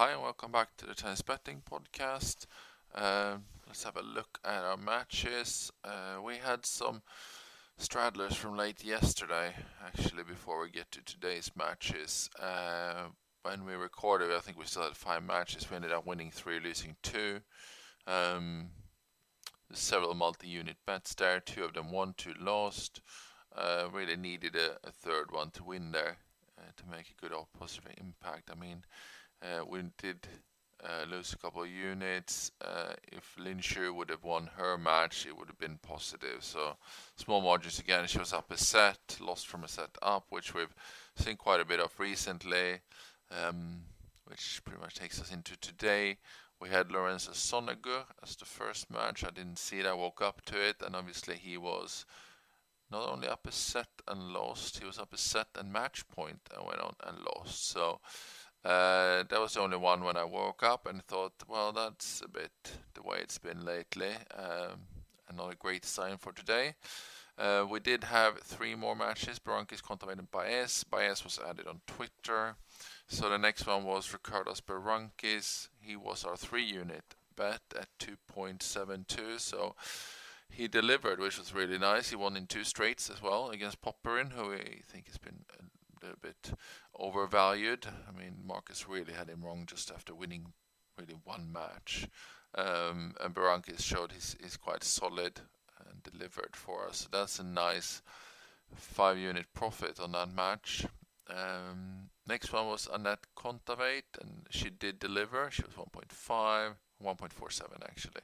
Hi, and welcome back to the Tennis Betting Podcast. Uh, let's have a look at our matches. Uh, we had some straddlers from late yesterday, actually, before we get to today's matches. Uh, when we recorded, I think we still had five matches. We ended up winning three, losing two. Um, several multi-unit bets there. Two of them won, two lost. Uh, really needed a, a, third one to win there uh, to make a good positive impact. I mean, we did lose a couple of units. Uh, if Lin Zhu would have won her match, it would have been positive. So small margins again. She was up a set, lost from a set up, which we've seen quite a bit of recently, um, which pretty much takes us into today. We had Lorenzo Sonego as the first match. I didn't see it. I woke up to it, and obviously he was not only up a set and lost, he was up a set and match point and went on and lost. So uh, that was the only one when I woke up and thought, well, that's a bit the way it's been lately. Um, and not a great sign for today. Uh, we did have three more matches. Kontaveit, and Baez. Baez was added on Twitter. So the next one was Ricardas Berankis. He was our three unit bet at 2.72. So he delivered, which was really nice. He won in two straights as well against Popyrin, who I think has been a little bit overvalued. I mean, Marcus really had him wrong just after winning really one match. Um, and Berankis showed he's, he's quite solid and delivered for us. So that's a nice five unit profit on that match. Um, next one was Anett Kontaveit, and she did deliver. She was 1.5, 1.47 actually.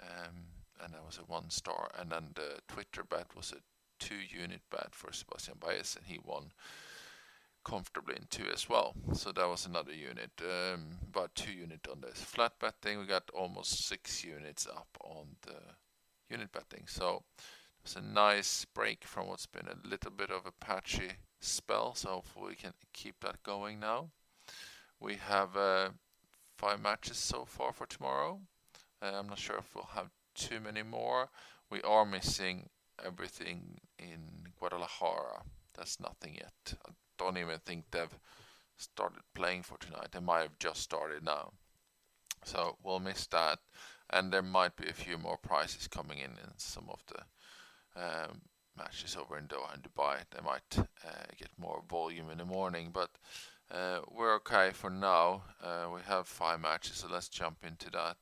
Um, and that was a one star. And then the Twitter bet was a two unit bet for Sebastian Baez, and he won comfortably in two as well. So that was another unit, um, about two unit on this flat betting. We got almost six units up on the unit betting. So it's a nice break from what's been a little bit of a patchy spell. So hopefully we can keep that going now. We have uh, five matches so far for tomorrow. Uh, I'm not sure if we'll have too many more. We are missing everything in Guadalajara. That's nothing yet don't even think they've started playing for tonight. They might have just started now. So we'll miss that. And there might be a few more prizes coming in in some of the um, matches over in Doha and Dubai. They might uh, get more volume in the morning, but uh, we're okay for now. Uh, we have five matches, so let's jump into that.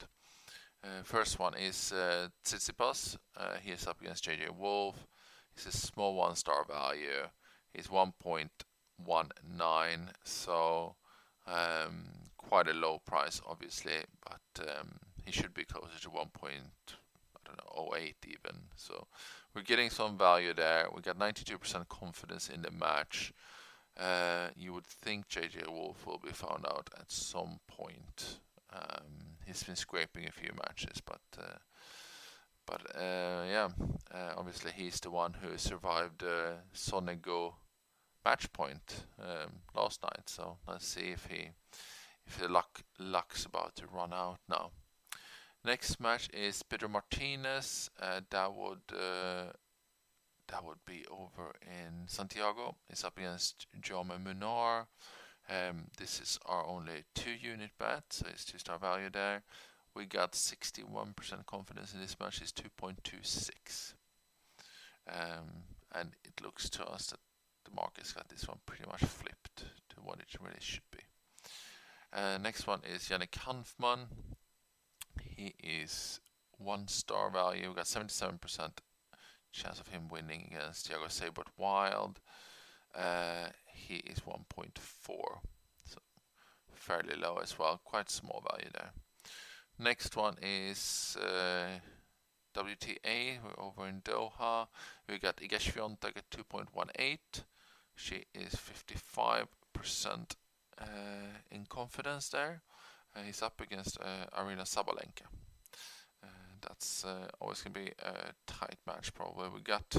Uh, first one is uh, Tsitsipas. Uh, he is up against JJ Wolf. He's a small one-star value. He's one point one nine, so um, quite a low price, obviously, but um, he should be closer to one point I don't know 08 even. So we're getting some value there. We got 92% confidence in the match. Uh, you would think JJ Wolf will be found out at some point. Um, he's been scraping a few matches, but uh, but uh, yeah, uh, obviously he's the one who survived uh, Sonego match point um, last night. So let's see if he if the luck luck's about to run out now. Next match is Pedro Martinez. Uh, that would uh, that would be over in Santiago. It's up against Jaume Munar. Um, this is our only two unit bet, so it's two star value there. We got 61% confidence in this match, It's 2.26. Um, and it looks to us that the market's got this one pretty much flipped to what it really should be. Uh, next one is Yannick Hanfmann. He is one star value. We got 77% chance of him winning against Thiago Seyboth Wild. Uh, he is 1.4, so fairly low as well. Quite small value there. Next one is uh, WTA. We're over in Doha. We got Iga Swiatek at 2.18. She is 55% uh, in confidence there. Uh, he's up against uh, Aryna Sabalenka. Uh, that's uh, always going to be a tight match, probably. We got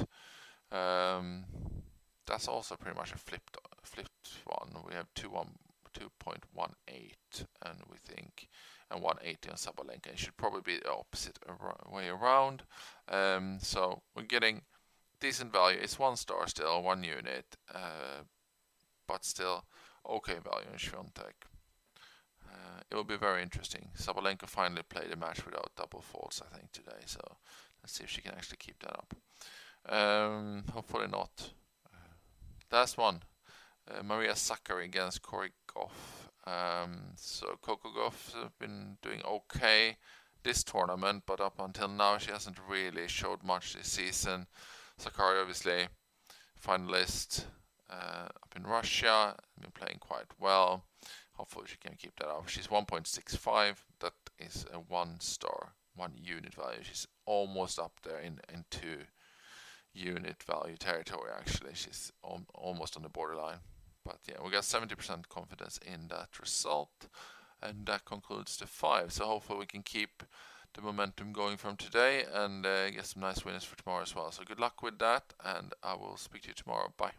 um, that's also pretty much a flipped flipped one. We have two one two point one eight, and we think and 180 on Sabalenka. It should probably be the opposite way around. Um, so we're getting decent value. It's one star still, one unit, uh, but still okay value in Swiatek. Uh, it will be very interesting. Sabalenka finally played a match without double faults, I think, today. So let's see if she can actually keep that up. Um, hopefully not. Last one. Uh, Maria Sakkari against Cori Gauff. Um, so Coco Gauff has been doing okay this tournament, but up until now she hasn't really showed much this season. Sakkari obviously finalist uh, up in Russia, been playing quite well. Hopefully she can keep that up. She's 1.65. That is a one star, one unit value. She's almost up there in in two unit value territory. Actually, she's al- almost on the borderline. But yeah, we got 70% confidence in that result. And that concludes the five. So hopefully we can keep the momentum going from today and uh, get some nice winners for tomorrow as well. So good luck with that, and I will speak to you tomorrow. Bye.